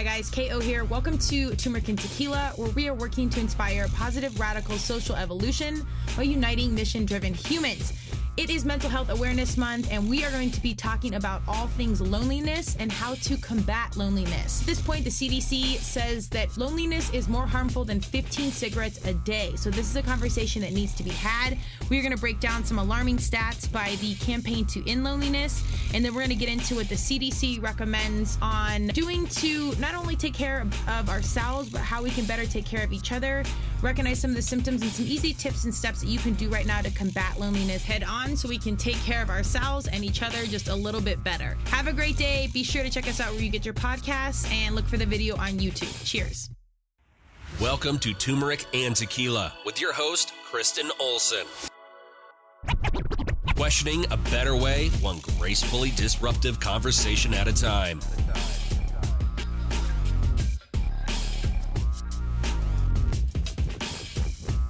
Hi guys, KO here. Welcome to Turmeric and Tequila, where we are working to inspire positive, radical social evolution by uniting mission driven humans. It is Mental Health Awareness Month, and we are going to be talking about all things loneliness and how to combat loneliness. At this point, the CDC says that loneliness is more harmful than 15 cigarettes a day. So, this is a conversation that needs to be had. We're going to break down some alarming stats by the campaign to end loneliness, and then we're going to get into what the CDC recommends on doing to not only take care of ourselves, but how we can better take care of each other, recognize some of the symptoms, and some easy tips and steps that you can do right now to combat loneliness head on so we can take care of ourselves and each other just a little bit better. Have a great day. Be sure to check us out where you get your podcasts and look for the video on YouTube. Cheers. Welcome to Turmeric and Tequila with your host, Kristen Olson. Questioning a better way, one gracefully disruptive conversation at a time.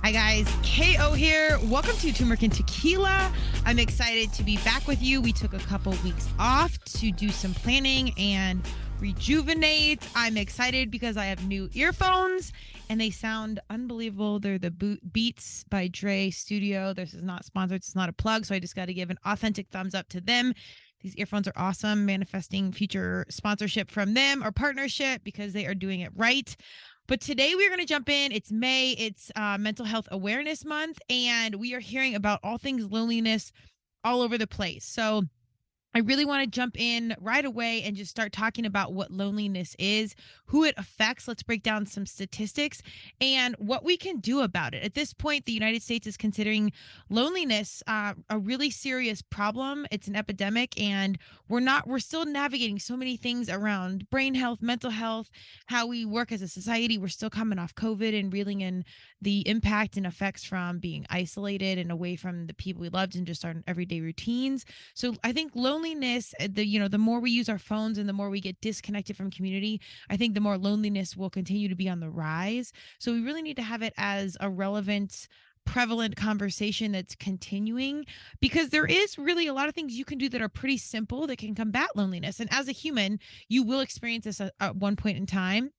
Hi guys, KO here. Welcome to Turmeric and Tequila. I'm excited to be back with you. We took a couple weeks off to do some planning and rejuvenate. I'm excited because I have new earphones and they sound unbelievable. They're the Beats by Dre Studio. This is not sponsored, it's not a plug, so I just got to give an authentic thumbs up to them. These earphones are awesome, manifesting future sponsorship from them or partnership because they are doing it right. But today we're going to jump in. It's May, it's uh, Mental Health Awareness Month, and we are hearing about all things loneliness all over the place. So, I really want to jump in right away and just start talking about what loneliness is, who it affects. Let's break down some statistics and what we can do about it. At this point, the United States is considering loneliness uh, a really serious problem. It's an epidemic, and we're not, we're still navigating so many things around brain health, mental health, how we work as a society. We're still coming off COVID and reeling in the impact and effects from being isolated and away from the people we loved and just our everyday routines. So I think loneliness, uh, the you know, the more we use our phones and the more we get disconnected from community, I think the more loneliness will continue to be on the rise. So we really need to have it as a relevant prevalent conversation that's continuing because there is really a lot of things you can do that are pretty simple that can combat loneliness and as a human you will experience this at, at one point in time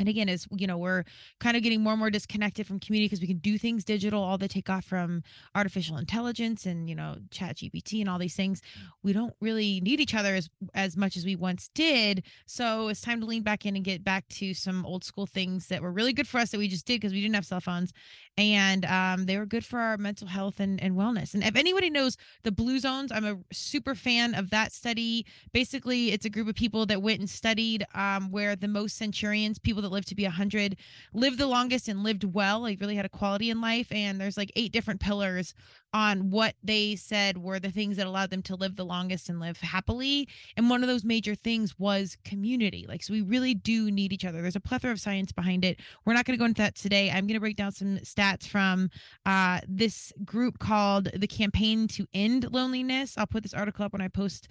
and again as you know we're kind of getting more and more disconnected from community because we can do things digital all the takeoff from artificial intelligence and you know chat gpt and all these things. We don't really need each other as as much as we once did. So it's time to lean back in and get back to some old school things that were really good for us that we just did because we didn't have cell phones. And um, they were good for our mental health and, and wellness. And if anybody knows the blue zones i'm a super fan of that study. Basically it's a group of people that went and studied um, where the most centurions people that lived to be 100 lived the longest and lived well like really had a quality in life. And there's like eight different pillars on what they said were the things that allowed them to live the longest and live happily. And one of those major things was community. Like so we really do need each other. There's a plethora of science behind it. We're not going to go into that today. I'm going to break down some stats from uh, this group called the campaign to end loneliness. I'll put this article up when i post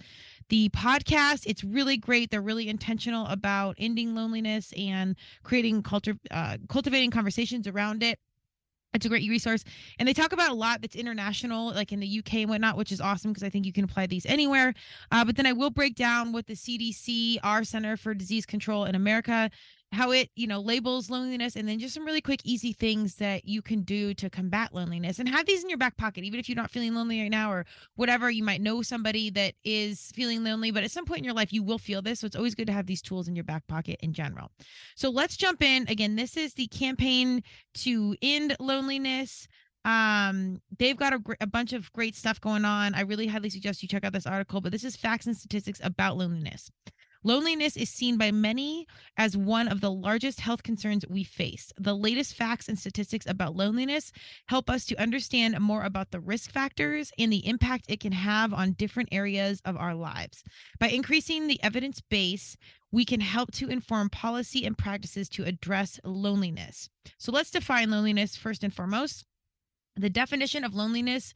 the podcast it's really great. They're really intentional about ending loneliness and creating culture uh, cultivating conversations around it. It's a great resource. And they talk about a lot that's international like in the uk and whatnot which is awesome because i think you can apply these anywhere. Uh, but then i will break down what the cdc our center for disease control in america how it you know labels loneliness and then just some really quick easy things that you can do to combat loneliness and have these in your back pocket even if you're not feeling lonely right now or whatever you might know somebody that is feeling lonely but at some point in your life you will feel this so it's always good to have these tools in your back pocket in general. So let's jump in. Again this is the campaign to end loneliness. Um they've got a, a bunch of great stuff going on. I really highly suggest you check out this article but this is facts and statistics about loneliness Loneliness is seen by many as one of the largest health concerns we face. The latest facts and statistics about loneliness help us to understand more about the risk factors and the impact it can have on different areas of our lives. By increasing the evidence base, we can help to inform policy and practices to address loneliness. So let's define loneliness first and foremost. The definition of loneliness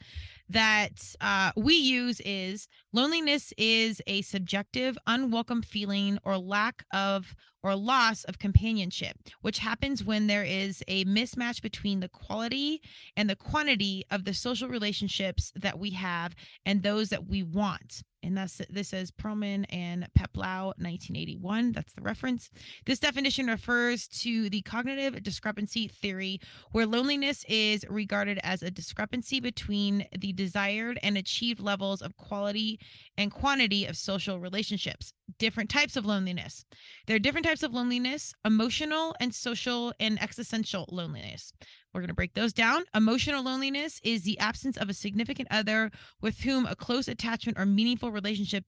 that uh, we use is loneliness is a subjective, unwelcome feeling or lack of or loss of companionship, which happens when there is a mismatch between the quality and the quantity of the social relationships that we have and those that we want. And this says Perlman and Peplau, 1981. That's the reference. This definition refers to the cognitive discrepancy theory, where loneliness is regarded as a discrepancy between the desired and achieved levels of quality and quantity of social relationships. Different types of loneliness. There are different types of loneliness emotional and social and existential loneliness. We're going to break those down. Emotional loneliness is the absence of a significant other with whom a close attachment or meaningful relationship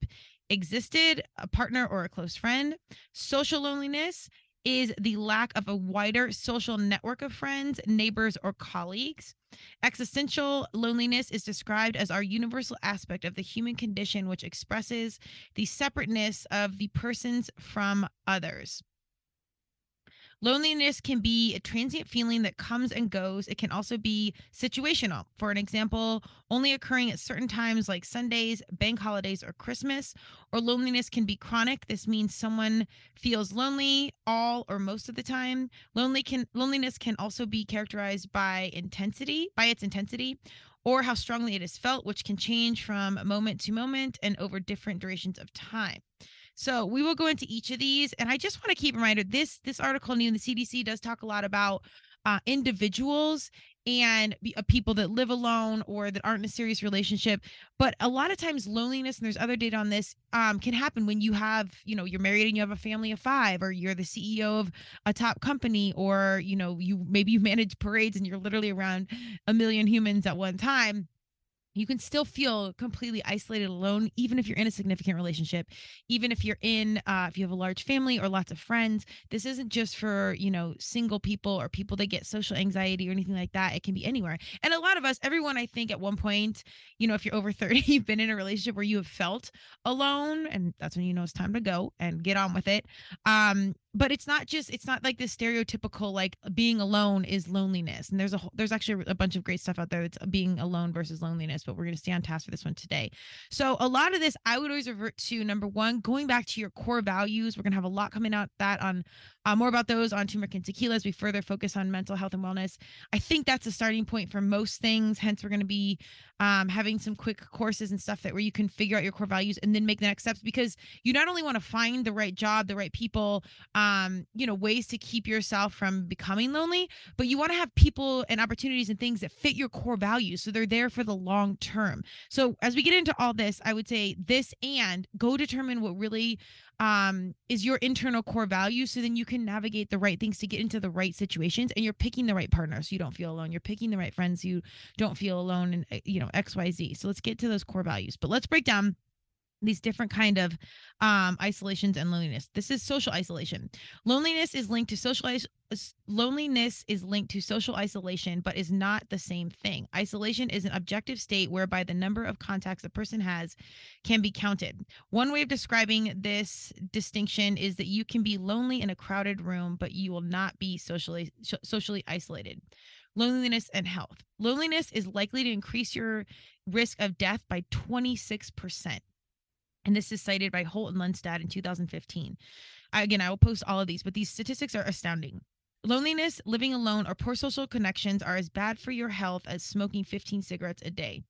existed, a partner or a close friend. Social loneliness is the lack of a wider social network of friends, neighbors, or colleagues. Existential loneliness is described as our universal aspect of the human condition, which expresses the separateness of the persons from others. Loneliness can be a transient feeling that comes and goes. It can also be situational. For an example, only occurring at certain times like Sundays, bank holidays, or Christmas. Or loneliness can be chronic. This means someone feels lonely all or most of the time. Lonely can loneliness can also be characterized by intensity, by its intensity, or how strongly it is felt, which can change from moment to moment and over different durations of time. So we will go into each of these, and I just want to keep a reminder: this this article in the CDC does talk a lot about uh, individuals and be, uh, people that live alone or that aren't in a serious relationship. But a lot of times, loneliness and there's other data on this um, can happen when you have, you know, you're married and you have a family of five, or you're the CEO of a top company, or you know, you maybe you manage parades and you're literally around a million humans at one time you can still feel completely isolated alone even if you're in a significant relationship even if you're in uh, if you have a large family or lots of friends. This isn't just for you know single people or people that get social anxiety or anything like that. It can be anywhere. And a lot of us everyone i think at one point you know if you're over 30 you've been in a relationship where you have felt alone and that's when you know it's time to go and get on with it. Um but it's not just it's not like this stereotypical like being alone is loneliness. And there's a there's actually a bunch of great stuff out there. That's being alone versus loneliness but we're going to stay on task for this one today. So a lot of this i would always revert to number one going back to your core values. We're going to have a lot coming out that on uh, more about those on turmeric and tequila as we further focus on mental health and wellness. I think that's a starting point for most things. Hence we're going to be um, having some quick courses and stuff that where you can figure out your core values and then make the next steps because you not only want to find the right job the right people um, you know, ways to keep yourself from becoming lonely, but you want to have people and opportunities and things that fit your core values. So they're there for the long term. So as we get into all this, I would say this and go determine what really um is your internal core value so then you can navigate the right things to get into the right situations and you're picking the right partner so you don't feel alone you're picking the right friends you don't feel alone and eh, you know xyz so let's get to those core values but let's break down these different kind of um, isolations and loneliness. This is social isolation. Loneliness is linked to social is- loneliness is linked to social isolation, but is not the same thing. Isolation is an objective state whereby the number of contacts a person has can be counted. One way of describing this distinction is that you can be lonely in a crowded room, but you will not be socially socially isolated loneliness and health. Loneliness is likely to increase your risk of death by 26%. And this is cited by Holt and Lunstad in 2015. Again, I will post all of these, but these statistics are astounding. Loneliness, living alone, or poor social connections are as bad for your health as smoking 15 cigarettes a day.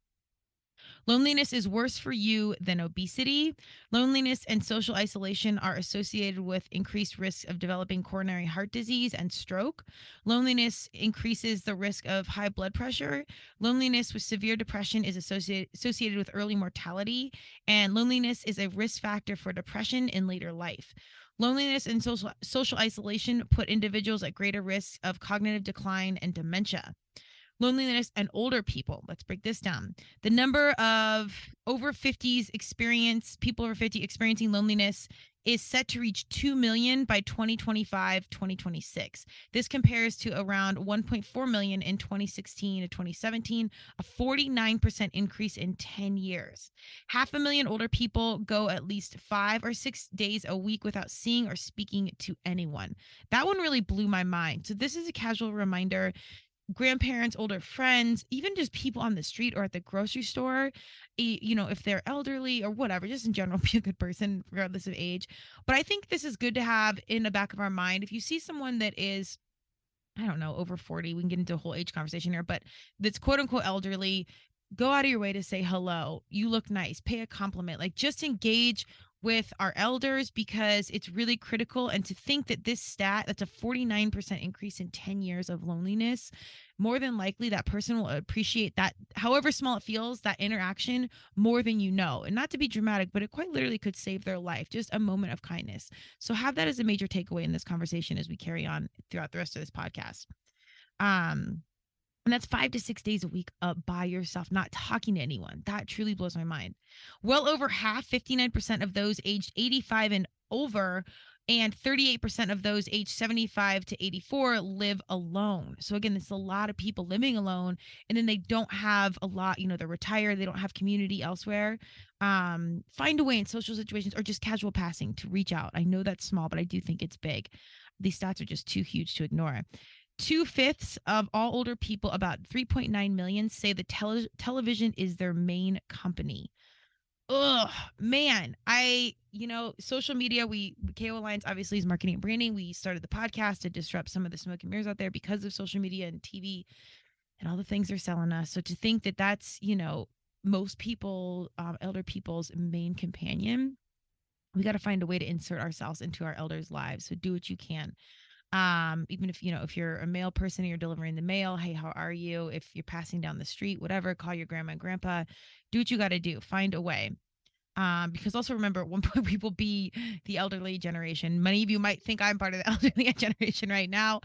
Loneliness is worse for you than obesity. Loneliness and social isolation are associated with increased risk of developing coronary heart disease and stroke. Loneliness increases the risk of high blood pressure. Loneliness with severe depression is associated associated with early mortality, and loneliness is a risk factor for depression in later life. Loneliness and social, social isolation put individuals at greater risk of cognitive decline and dementia loneliness and older people. Let's break this down. The number of over 50s experience people over 50 experiencing loneliness is set to reach 2 million by 2025 2026 this compares to around 1.4 million in 2016 to 2017 a 49% increase in 10 years half a million older people go at least five or six days a week without seeing or speaking to anyone that one really blew my mind so this is a casual reminder grandparents, older friends, even just people on the street or at the grocery store, you know, if they're elderly or whatever, just in general, be a good person regardless of age. But I think this is good to have in the back of our mind. If you see someone that is, I don't know, over 40, we can get into a whole age conversation here, but that's quote unquote elderly, go out of your way to say hello. You look nice. Pay a compliment. Like just engage with our elders because it's really critical. And to think that this stat, that's a 49% increase in 10 years of loneliness, more than likely that person will appreciate that, however small it feels, that interaction more than you know. And not to be dramatic, but it quite literally could save their life, just a moment of kindness. So have that as a major takeaway in this conversation as we carry on throughout the rest of this podcast. Um, and that's five to six days a week up by yourself, not talking to anyone. That truly blows my mind. Well over half, 59% of those aged 85 and over, and 38% of those aged 75 to 84 live alone. So again, it's a lot of people living alone and then they don't have a lot, you know, they're retired, they don't have community elsewhere. Um, find a way in social situations or just casual passing to reach out. I know that's small, but I do think it's big. These stats are just too huge to ignore. Two fifths of all older people, about 3.9 million, say the tele- television is their main company. Ugh, man, I, you know, social media, we, KO Alliance obviously is marketing and branding. We started the podcast to disrupt some of the smoke and mirrors out there because of social media and TV and all the things they're selling us. So to think that that's, you know, most people, um, elder people's main companion, we got to find a way to insert ourselves into our elders' lives. So do what you can um even if you know if you're a male person and you're delivering the mail hey how are you? If you're passing down the street whatever call your grandma and grandpa. Do what you got to do. Find a way um, because also remember at one point we will be the elderly generation. Many of you might think I'm part of the elderly generation right now.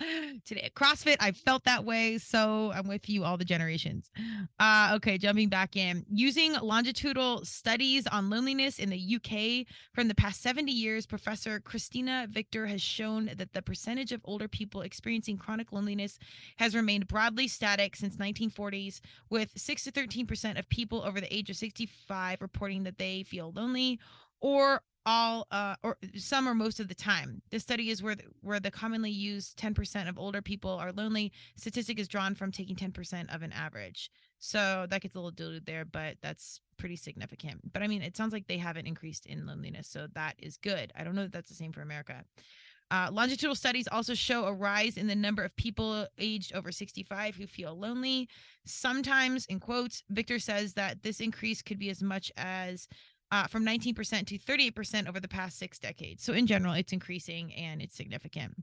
Today at CrossFit, I felt that way. So I'm with you all the generations. Uh, okay, jumping back in. Using longitudinal studies on loneliness in the UK from the past 70 years, Professor Christina Victor has shown that the percentage of older people experiencing chronic loneliness has remained broadly static since 1940s, with 6 to 13% of people over the age of 65 reporting that they feel lonely or all uh, or some or most of the time. This study is where the, where the commonly used 10% of older people are lonely statistic is drawn from taking 10% of an average. So that gets a little diluted there, but that's pretty significant. But I mean, it sounds like they haven't increased in loneliness, so that is good. I don't know that that's the same for America. Uh, longitudinal studies also show a rise in the number of people aged over 65 who feel lonely. Sometimes, in quotes, Victor says that this increase could be as much as uh, from 19% to 38% over the past six decades. So, in general, it's increasing and it's significant.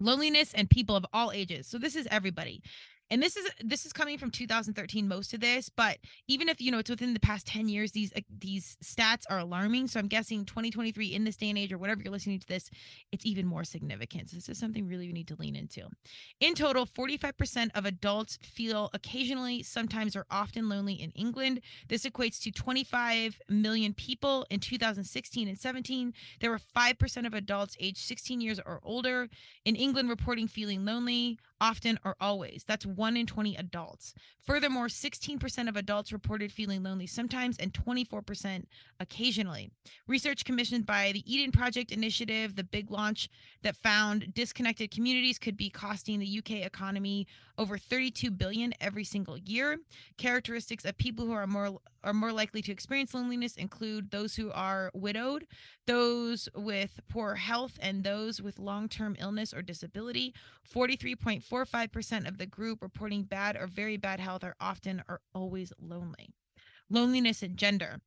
Loneliness and people of all ages. So, this is everybody and this is this is coming from 2013 most of this but even if you know it's within the past 10 years these uh, these stats are alarming. So i'm guessing 2023 in this day and age or whatever you're listening to this it's even more significant. So this is something really we need to lean into. In total 45% of adults feel occasionally sometimes or often lonely in england. This equates to 25 million people in 2016 and 17 there were 5% of adults aged 16 years or older in england reporting feeling lonely often or always that's 1 in 20 adults. Furthermore, 16% of adults reported feeling lonely sometimes and 24% occasionally. Research commissioned by the Eden Project Initiative, the big launch that found disconnected communities could be costing the UK economy over 32 billion every single year. Characteristics of people who are more are more likely to experience loneliness include those who are widowed, those with poor health, and those with long-term illness or disability. 43.45% of the group reporting bad or very bad health are often or always lonely. Loneliness and gender.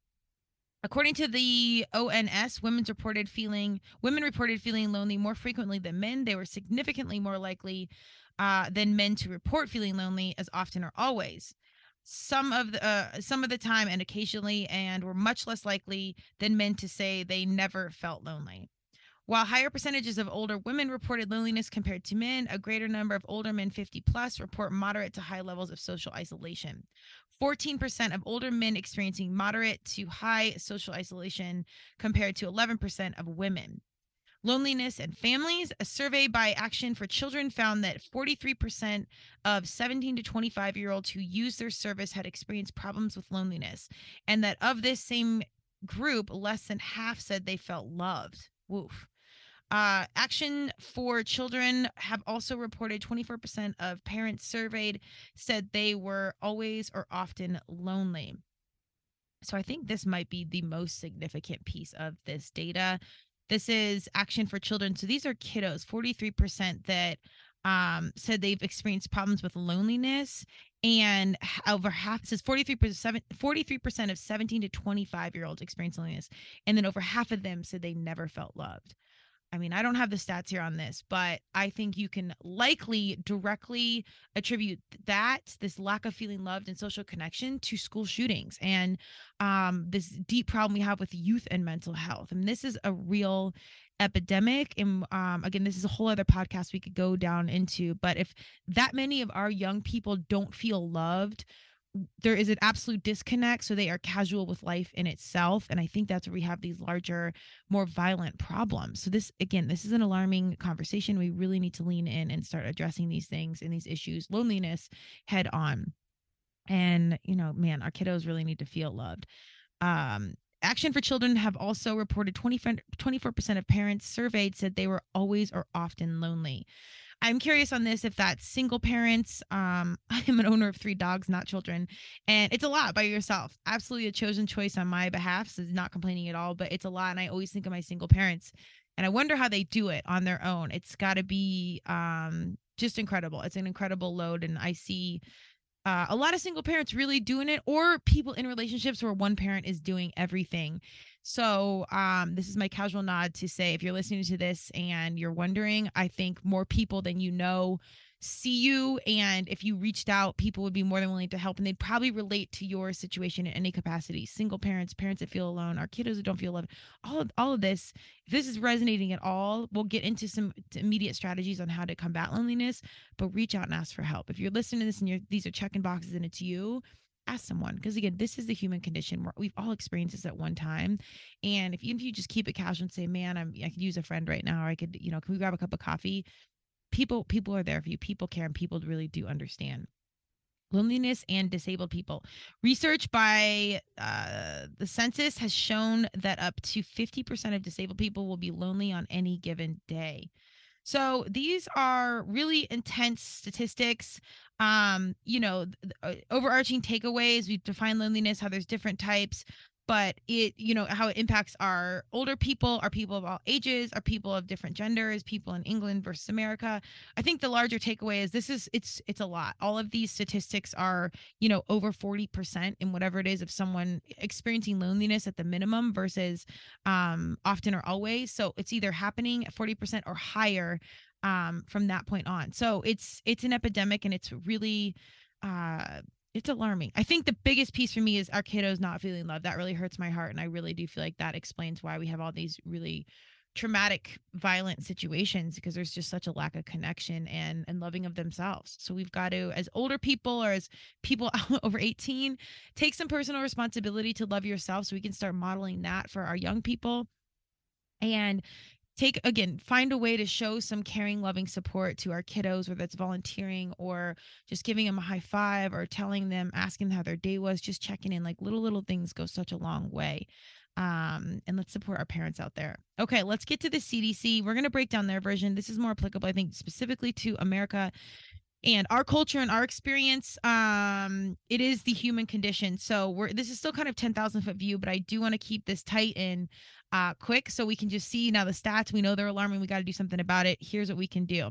According to the ONS, women's reported feeling women reported feeling lonely more frequently than men. They were significantly more likely uh, than men to report feeling lonely as often or always. Some of the uh, some of the time and occasionally, and were much less likely than men to say they never felt lonely. While higher percentages of older women reported loneliness compared to men, a greater number of older men 50 plus report moderate to high levels of social isolation. 14% of older men experiencing moderate to high social isolation compared to 11% of women. Loneliness and families. A survey by Action for Children found that 43% of 17 to 25 year olds who used their service had experienced problems with loneliness, and that of this same group, less than half said they felt loved. Woof. Uh, Action for Children have also reported 24% of parents surveyed said they were always or often lonely. So I think this might be the most significant piece of this data. This is Action for Children. So these are kiddos, 43% that um, said they've experienced problems with loneliness. and over half says 43% 43% of 17 to 25 year olds experience loneliness and then over half of them said they never felt loved I mean, I don't have the stats here on this, but I think you can likely directly attribute that this lack of feeling loved and social connection to school shootings and um, this deep problem we have with youth and mental health. And this is a real epidemic and um, again this is a whole other podcast we could go down into but if that many of our young people don't feel loved there is an absolute disconnect so they are casual with life in itself and i think that's where we have these larger more violent problems. So this again this is an alarming conversation. We really need to lean in and start addressing these things and these issues loneliness head on. And you know man our kiddos really need to feel loved. Um Action for Children have also reported 24% of parents surveyed said they were always or often lonely. I'm curious on this if that's single parents. Um, I'm an owner of three dogs, not children, and it's a lot by yourself. Absolutely a chosen choice on my behalf. So not complaining at all, but it's a lot. And I always think of my single parents, and I wonder how they do it on their own. It's got to be um, just incredible. It's an incredible load, and I see uh, a lot of single parents really doing it or people in relationships where one parent is doing everything so um, this is my casual nod to say if you're listening to this and you're wondering i think more people than you know see you and if you reached out people would be more than willing to help and they'd probably relate to your situation in any capacity. Single parents parents that feel alone our kiddos that don't feel loved all of all of this if this is resonating at all. We'll get into some immediate strategies on how to combat loneliness but reach out and ask for help. If you're listening to this and you're these are checking boxes and it's you ask someone because again this is the human condition we've all experienced this at one time and if even if you just keep it casual and say man i'm i could use a friend right now or i could you know can we grab a cup of coffee? People people are there for you people care and people really do understand. Loneliness and disabled people. Research by uh, the census has shown that up to 50% of disabled people will be lonely on any given day so these are really intense statistics um you know uh, overarching takeaways we've defined loneliness how there's different types but it you know how it impacts our older people our people of all ages our people of different genders people in england versus america. I think the larger takeaway is this is it's it's a lot. All of these statistics are you know over 40% in whatever it is of someone experiencing loneliness at the minimum versus um often or always. So it's either happening at 40% or higher um from that point on. So it's it's an epidemic and it's really uh it's alarming. I think the biggest piece for me is our kiddos not feeling love. That really hurts my heart. And I really do feel like that explains why we have all these really traumatic, violent situations because there's just such a lack of connection and, and loving of themselves. So we've got to, as older people or as people over 18, take some personal responsibility to love yourself so we can start modeling that for our young people and take again find a way to show some caring loving support to our kiddos whether it's volunteering or just giving them a high five or telling them asking them how their day was just checking in like little little things go such a long way um and let's support our parents out there. Okay let's get to the cdc we're going to break down their version. This is more applicable i think specifically to america and our culture and our experience um it is the human condition. So we're this is still kind of 10,000 foot view but I do want to keep this tight and uh quick so we can just see now the stats. We know they're alarming. We got to do something about it. Here's what we can do.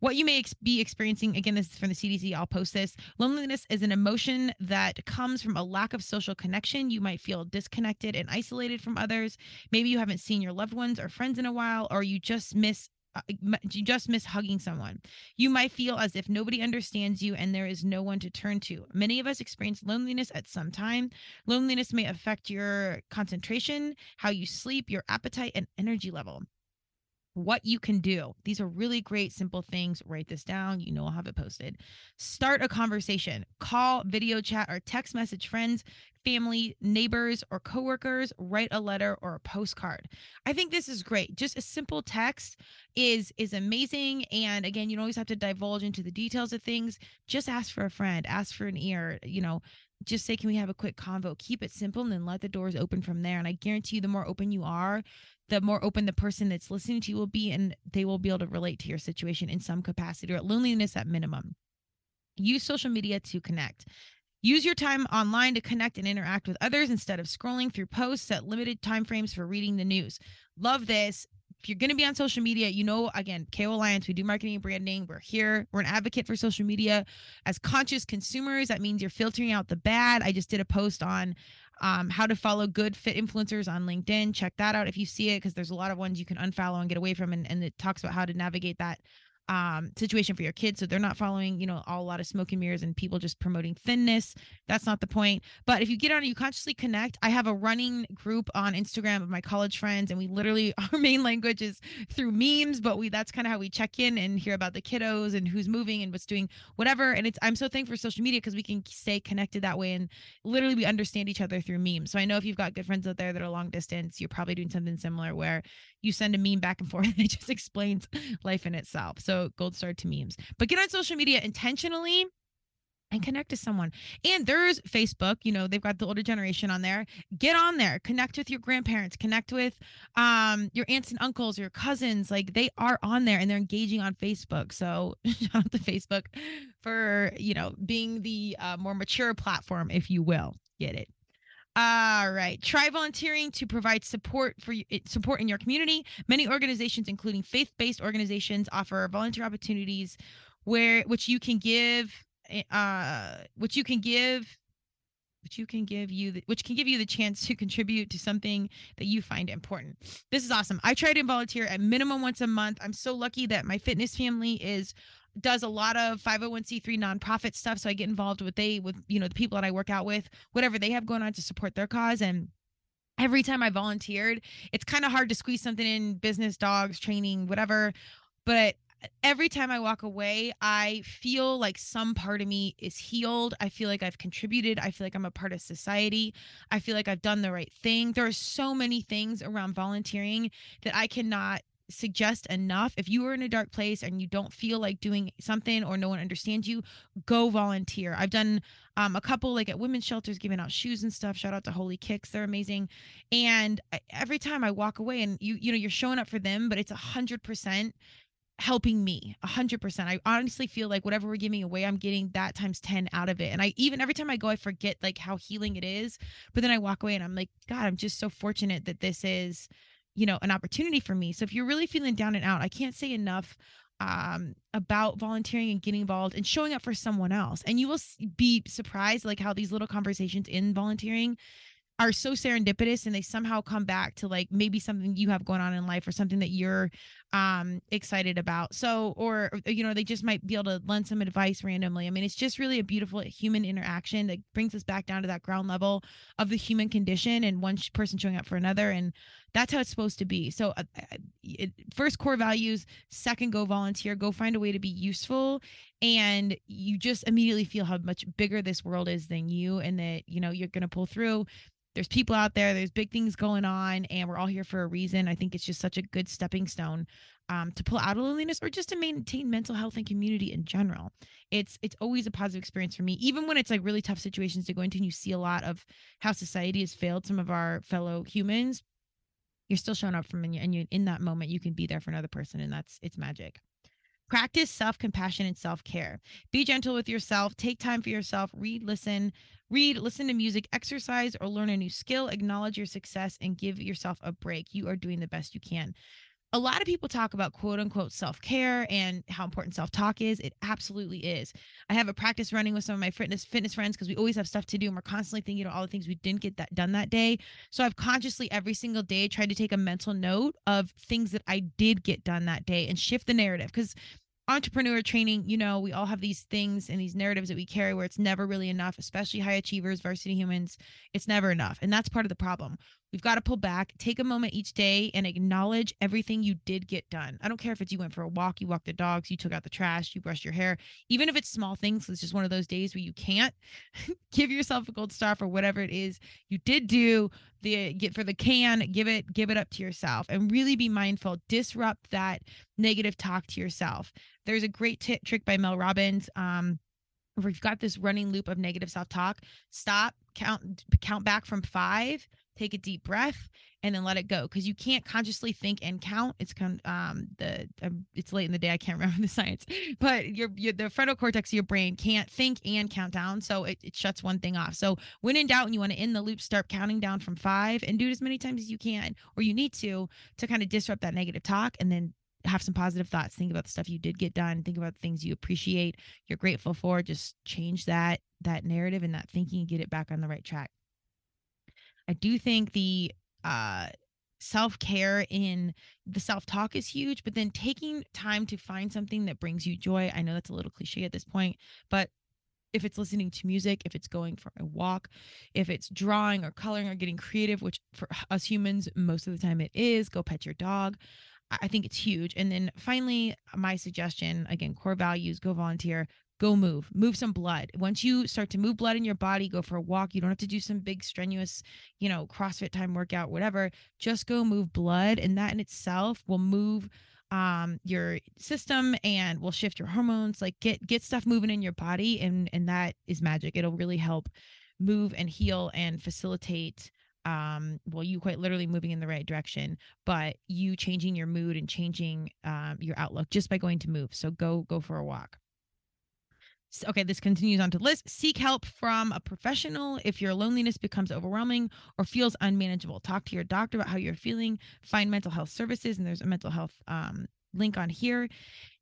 What you may ex- be experiencing again this is from the CDC I'll post this. Loneliness is an emotion that comes from a lack of social connection. You might feel disconnected and isolated from others. Maybe you haven't seen your loved ones or friends in a while or you just miss Uh, you just miss hugging someone. You might feel as if nobody understands you and there is no one to turn to. Many of us experience loneliness at some time. Loneliness may affect your concentration, how you sleep, your appetite, and energy level what you can do. These are really great, simple things. Write this down. You know, I'll have it posted. Start a conversation, call, video chat, or text message friends, family, neighbors, or coworkers. Write a letter or a postcard. I think this is great. Just a simple text is is amazing. And again, you don't always have to divulge into the details of things. Just ask for a friend, ask for an ear. You know, just say, can we have a quick convo? Keep it simple and then let the doors open from there. And I guarantee you, the more open you are, the more open the person that's listening to you will be, and they will be able to relate to your situation in some capacity or loneliness at minimum. Use social media to connect. Use your time online to connect and interact with others instead of scrolling through posts at limited time frames for reading the news. Love this if you're going to be on social media, you know, again, KO Alliance, we do marketing and branding. We're here. We're an advocate for social media. As conscious consumers, that means you're filtering out the bad. I just did a post on um, how to follow good fit influencers on LinkedIn. Check that out if you see it, because there's a lot of ones you can unfollow and get away from, and, and it talks about how to navigate that um, situation for your kids. So they're not following, you know, all, a lot of smoke and mirrors and people just promoting thinness. That's not the point. But if you get on, you consciously connect. I have a running group on Instagram of my college friends, and we literally our main language is through memes. But we that's kind of how we check in and hear about the kiddos and who's moving and what's doing whatever. And it's I'm so thankful for social media because we can stay connected that way and literally we understand each other through memes. So I know if you've got good friends out there that are long distance, you're probably doing something similar where you send a meme back and forth it just explains life in itself. So gold star to memes. But get on social media intentionally and connect to someone. And there's Facebook, you know, they've got the older generation on there. Get on there, connect with your grandparents, connect with um your aunts and uncles, your cousins. Like they are on there and they're engaging on Facebook. So shout out to Facebook for, you know, being the uh, more mature platform, if you will. Get it. All right. Try volunteering to provide support for support in your community. Many organizations, including faith-based organizations, offer volunteer opportunities where which you can give eh, uh which you can give which you can give you the, which can give you the chance to contribute to something that you find important. This is awesome. I try to volunteer at minimum once a month. I'm so lucky that my fitness family is does a lot of 501c3 nonprofit stuff. So I get involved with they with you know the people that I work out with, whatever they have going on to support their cause and every time I volunteered, it's kind of hard to squeeze something in business, dogs, training, whatever. But every time I walk away, I feel like some part of me is healed. I feel like I've contributed. I feel like I'm a part of society. I feel like I've done the right thing. There are so many things around volunteering that I cannot suggest enough. If you are in a dark place and you don't feel like doing something or no one understands you, go volunteer. I've done um, a couple like at women's shelters giving out shoes and stuff. Shout out to Holy Kicks, they're amazing. And every time I walk away and you you know you're showing up for them, but it's a hundred percent helping me a hundred percent. I honestly feel like whatever we're giving away, I'm getting that times 10 out of it. And I even every time I go, I forget like how healing it is. But then I walk away and I'm like, God, I'm just so fortunate that this is you know an opportunity for me. So if you're really feeling down and out i can't say enough um, about volunteering and getting involved and showing up for someone else. And you will be surprised like how these little conversations in volunteering are so serendipitous and they somehow come back to like maybe something you have going on in life or something that you're um excited about. So or you know they just might be able to lend some advice randomly. I mean it's just really a beautiful human interaction that brings us back down to that ground level of the human condition and one person showing up for another and that's how it's supposed to be. So uh, uh, it, first core values second go volunteer go find a way to be useful and you just immediately feel how much bigger this world is than you and that you know you're going to pull through. There's people out there there's big things going on and we're all here for a reason. I think it's just such a good stepping stone um, to pull out of loneliness or just to maintain mental health and community in general it's it's always a positive experience for me even when it's like really tough situations to go into and you see a lot of how society has failed some of our fellow humans you're still showing up from and, you, and you in that moment you can be there for another person and that's it's magic Practice self compassion and self care. Be gentle with yourself. Take time for yourself. Read, listen, read, listen to music, exercise, or learn a new skill. Acknowledge your success and give yourself a break. You are doing the best you can a lot of people talk about quote unquote self care and how important self talk is. It absolutely is. I have a practice running with some of my fitness fitness friends because we always have stuff to do and we're constantly thinking of all the things we didn't get that done that day. So I've consciously every single day tried to take a mental note of things that I did get done that day and shift the narrative because entrepreneur training, you know, we all have these things and these narratives that we carry where it's never really enough, especially high achievers, varsity humans. It's never enough. And that's part of the problem. We've got to pull back, take a moment each day and acknowledge everything you did get done. I don't care if it's you went for a walk, you walked the dogs, you took out the trash, you brushed your hair, even if it's small things, it's just one of those days where you can't give yourself a gold star for whatever it is you did do. The get for the can, give it, give it up to yourself and really be mindful. Disrupt that negative talk to yourself. There's a great t- trick by Mel Robbins. Um, you've got this running loop of negative self-talk, stop, count, count back from five take a deep breath and then let it go because you can't consciously think and count. It's kind um the um, it's late in the day i can't remember the science but your, your the frontal cortex of your brain can't think and count down so it, it shuts one thing off. So when in doubt and you want to end the loop start counting down from five and do it as many times as you can or you need to to kind of disrupt that negative talk and then have some positive thoughts. Think about the stuff you did get done. Think about the things you appreciate you're grateful for. Just change that that narrative and that thinking and get it back on the right track i do think the uh self-care in the self-talk is huge but then taking time to find something that brings you joy i know that's a little cliche at this point but if it's listening to music, if it's going for a walk, if it's drawing or coloring or getting creative, which for us humans, most of the time it is, go pet your dog. I think it's huge. And then finally, my suggestion again, core values, go volunteer, go move, move some blood. Once you start to move blood in your body, go for a walk. You don't have to do some big, strenuous, you know, CrossFit time workout, whatever. Just go move blood. And that in itself will move um your system and will shift your hormones like get get stuff moving in your body and and that is magic it'll really help move and heal and facilitate um well you quite literally moving in the right direction but you changing your mood and changing um your outlook just by going to move so go go for a walk okay this continues on to list. Seek help from a professional if your loneliness becomes overwhelming or feels unmanageable. Talk to your doctor about how you're feeling. Find mental health services and there's a mental health um link on here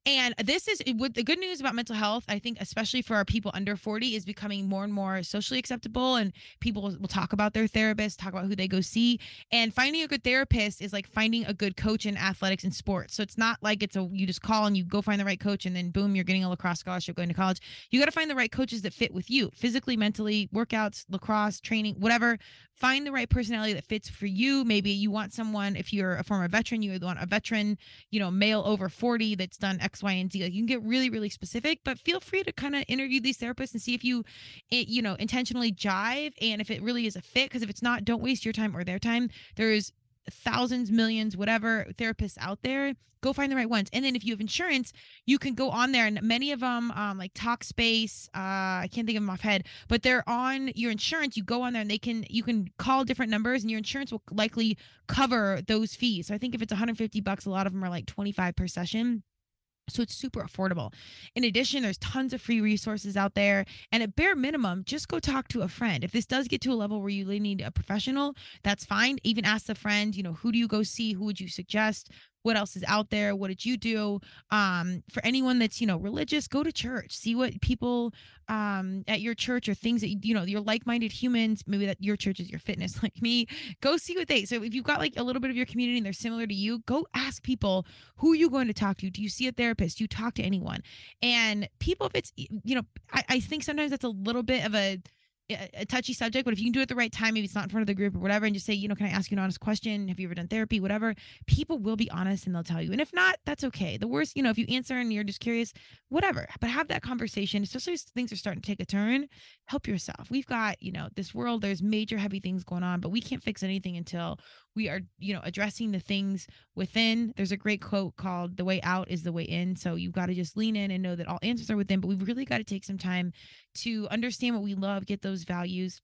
and this is what the good news about mental health, I think, especially for our people under 40, is becoming more and more socially acceptable. And people will talk about their therapist, talk about who they go see. And finding a good therapist is like finding a good coach in athletics and sports. So it's not like it's a you just call and you go find the right coach and then boom, you're getting a lacrosse scholarship going to college. You got to find the right coaches that fit with you physically, mentally, workouts, lacrosse, training, whatever find the right personality that fits for you. Maybe you want someone, if you're a former veteran, you would want a veteran, you know, male over 40 that's done X, Y, and Z. Like you can get really, really specific, but feel free to kind of interview these therapists and see if you, it, you know, intentionally jive and if it really is a fit. Because if it's not, don't waste your time or their time. There's thousands, millions, whatever therapists out there. Go find the right ones. And then if you have insurance, you can go on there and many of them, um, like Talkspace, uh, I can't think of them off head, but they're on your insurance. You go on there and they can, you can call different numbers and your insurance will likely cover those fees. So I think if it's 150 bucks, a lot of them are like 25 per session. So it's super affordable. In addition, there's tons of free resources out there. And at bare minimum, just go talk to a friend. If this does get to a level where you need a professional, that's fine. Even ask a friend, you know, who do you go see? Who would you suggest? What else is out there? What did you do? Um for anyone that's you know religious go to church. See what people um at your church or things that you know you're like-minded humans maybe that your church is your fitness like me go see what they so if you've got like a little bit of your community and they're similar to you go ask people who are you going to talk to? Do you see a therapist? Do you talk to anyone? And people if it's you know I, I think sometimes that's a little bit of a a touchy subject, but if you can do it at the right time, maybe it's not in front of the group or whatever, and just say, you know, can I ask you an honest question? Have you ever done therapy? Whatever. People will be honest and they'll tell you. And if not, that's okay. The worst, you know, if you answer and you're just curious, whatever. But have that conversation, especially as things are starting to take a turn. Help yourself. We've got, you know, this world, there's major heavy things going on, but we can't fix anything until we are you know addressing the things within. There's a great quote called the way out is the way in. So you've got to just lean in and know that all answers are within but we've really got to take some time to understand what we love get those values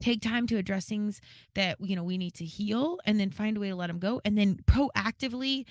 take time to address things that you know we need to heal and then find a way to let them go and then proactively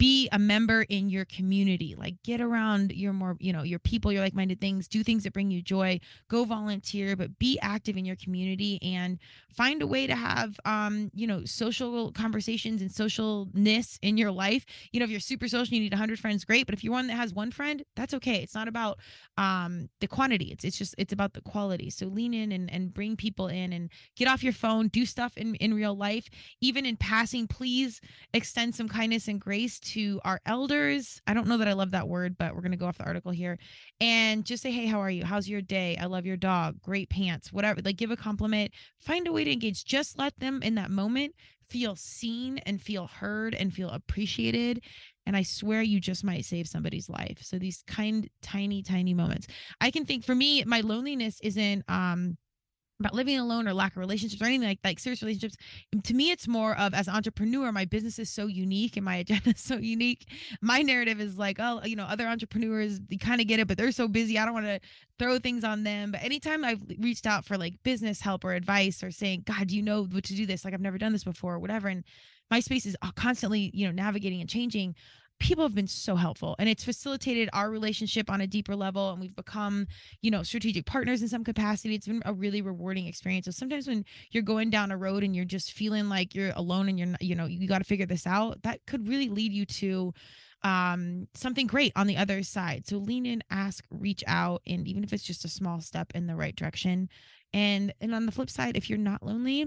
be a member in your community. Like get around your more you know your people your like-minded things do things that bring you joy go volunteer but be active in your community and find a way to have um you know social conversations and socialness in your life. You know if you're super social you need 100 friends great but if you're one that has one friend that's okay. It's not about um the quantity. It's it's just it's about the quality. So lean in and and bring people in and get off your phone do stuff in in real life. Even in passing please extend some kindness and grace to our elders. I don't know that I love that word, but we're going to go off the article here and just say, Hey, how are you? How's your day? I love your dog. Great pants, whatever. Like give a compliment, find a way to engage. Just let them in that moment feel seen and feel heard and feel appreciated. And I swear you just might save somebody's life. So these kind, tiny, tiny moments. I can think for me, my loneliness isn't, um, about living alone or lack of relationships or anything like like serious relationships. To me, it's more of as an entrepreneur, my business is so unique and my agenda is so unique. My narrative is like, oh, you know, other entrepreneurs, they kind of get it, but they're so busy. I don't want to throw things on them. But anytime I've reached out for like business help or advice or saying, God, do you know what to do this? Like I've never done this before or whatever. And my space is uh, constantly, you know, navigating and changing people have been so helpful and it's facilitated our relationship on a deeper level and we've become you know strategic partners in some capacity. It's been a really rewarding experience. So sometimes when you're going down a road and you're just feeling like you're alone and you're you know you got to figure this out that could really lead you to um something great on the other side. So lean in ask reach out and even if it's just a small step in the right direction. And and on the flip side if you're not lonely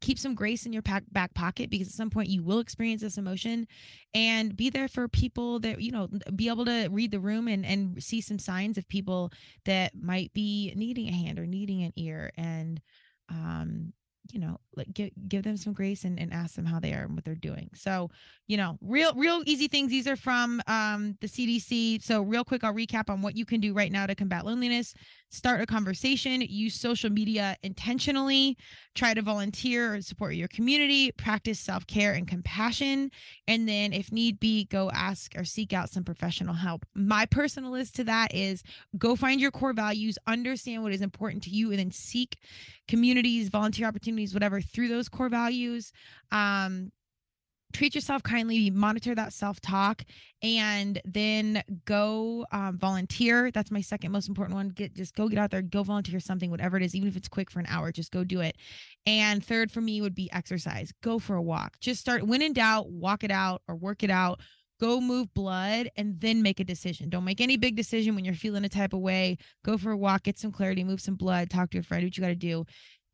keep some grace in your back pocket because at some point you will experience this emotion and be there for people that you know be able to read the room and and see some signs of people that might be needing a hand or needing an ear and um you know like give give them some grace and, and ask them how they are and what they're doing. So you know real real easy things. These are from um the cdc so real quick i'll recap on what you can do right now to combat loneliness start a conversation use social media intentionally try to volunteer or support your community practice self-care and compassion and then if need be go ask or seek out some professional help. My personal list to that is go find your core values understand what is important to you and then seek communities volunteer opportunities whatever through those core values. Um treat yourself kindly monitor that self-talk and then go um, volunteer. That's my second most important one. Get just go get out there go volunteer something whatever it is even if it's quick for an hour just go do it. And third for me would be exercise. Go for a walk. Just start when in doubt walk it out or work it out. Go move blood and then make a decision. Don't make any big decision when you're feeling a type of way. Go for a walk get some clarity move some blood talk to a friend what you got to do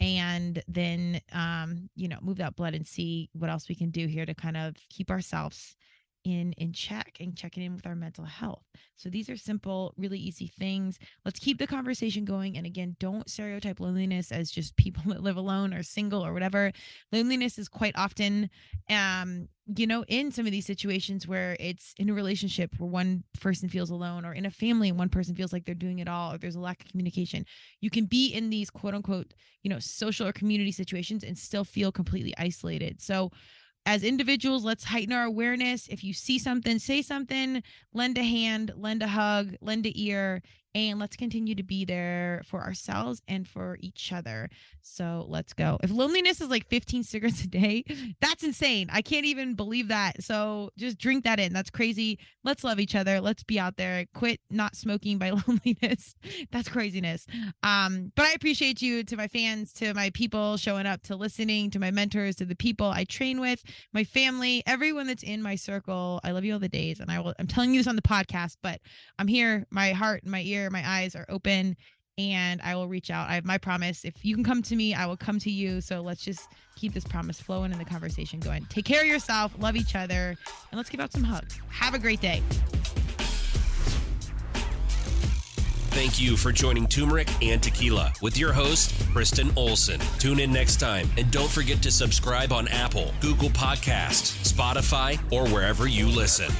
and then um, you know move that blood and see what else we can do here to kind of keep ourselves in in check and checking in with our mental health. So these are simple really easy things. Let's keep the conversation going and again don't stereotype loneliness as just people that live alone or single or whatever. Loneliness is quite often um you know in some of these situations where it's in a relationship where one person feels alone or in a family and one person feels like they're doing it all or there's a lack of communication. You can be in these quote unquote you know social or community situations and still feel completely isolated. So as individuals, let's heighten our awareness. If you see something, say something, lend a hand, lend a hug, lend a ear, and let's continue to be there for ourselves and for each other. So let's go. If loneliness is like 15 cigarettes a day, that's insane. I can't even believe that. So just drink that in. That's crazy. Let's love each other. Let's be out there. Quit not smoking by loneliness. that's craziness. Um, but I appreciate you to my fans, to my people showing up, to listening, to my mentors, to the people I train with, my family, everyone that's in my circle. I love you all the days. And I will, I'm telling you this on the podcast, but I'm here. My heart and my ear my eyes are open and I will reach out. I have my promise. If you can come to me, I will come to you. So let's just keep this promise flowing and the conversation going. Take care of yourself, love each other, and let's give out some hugs. Have a great day. Thank you for joining Turmeric and Tequila with your host, Kristen Olson. Tune in next time and don't forget to subscribe on Apple, Google Podcasts, Spotify, or wherever you listen.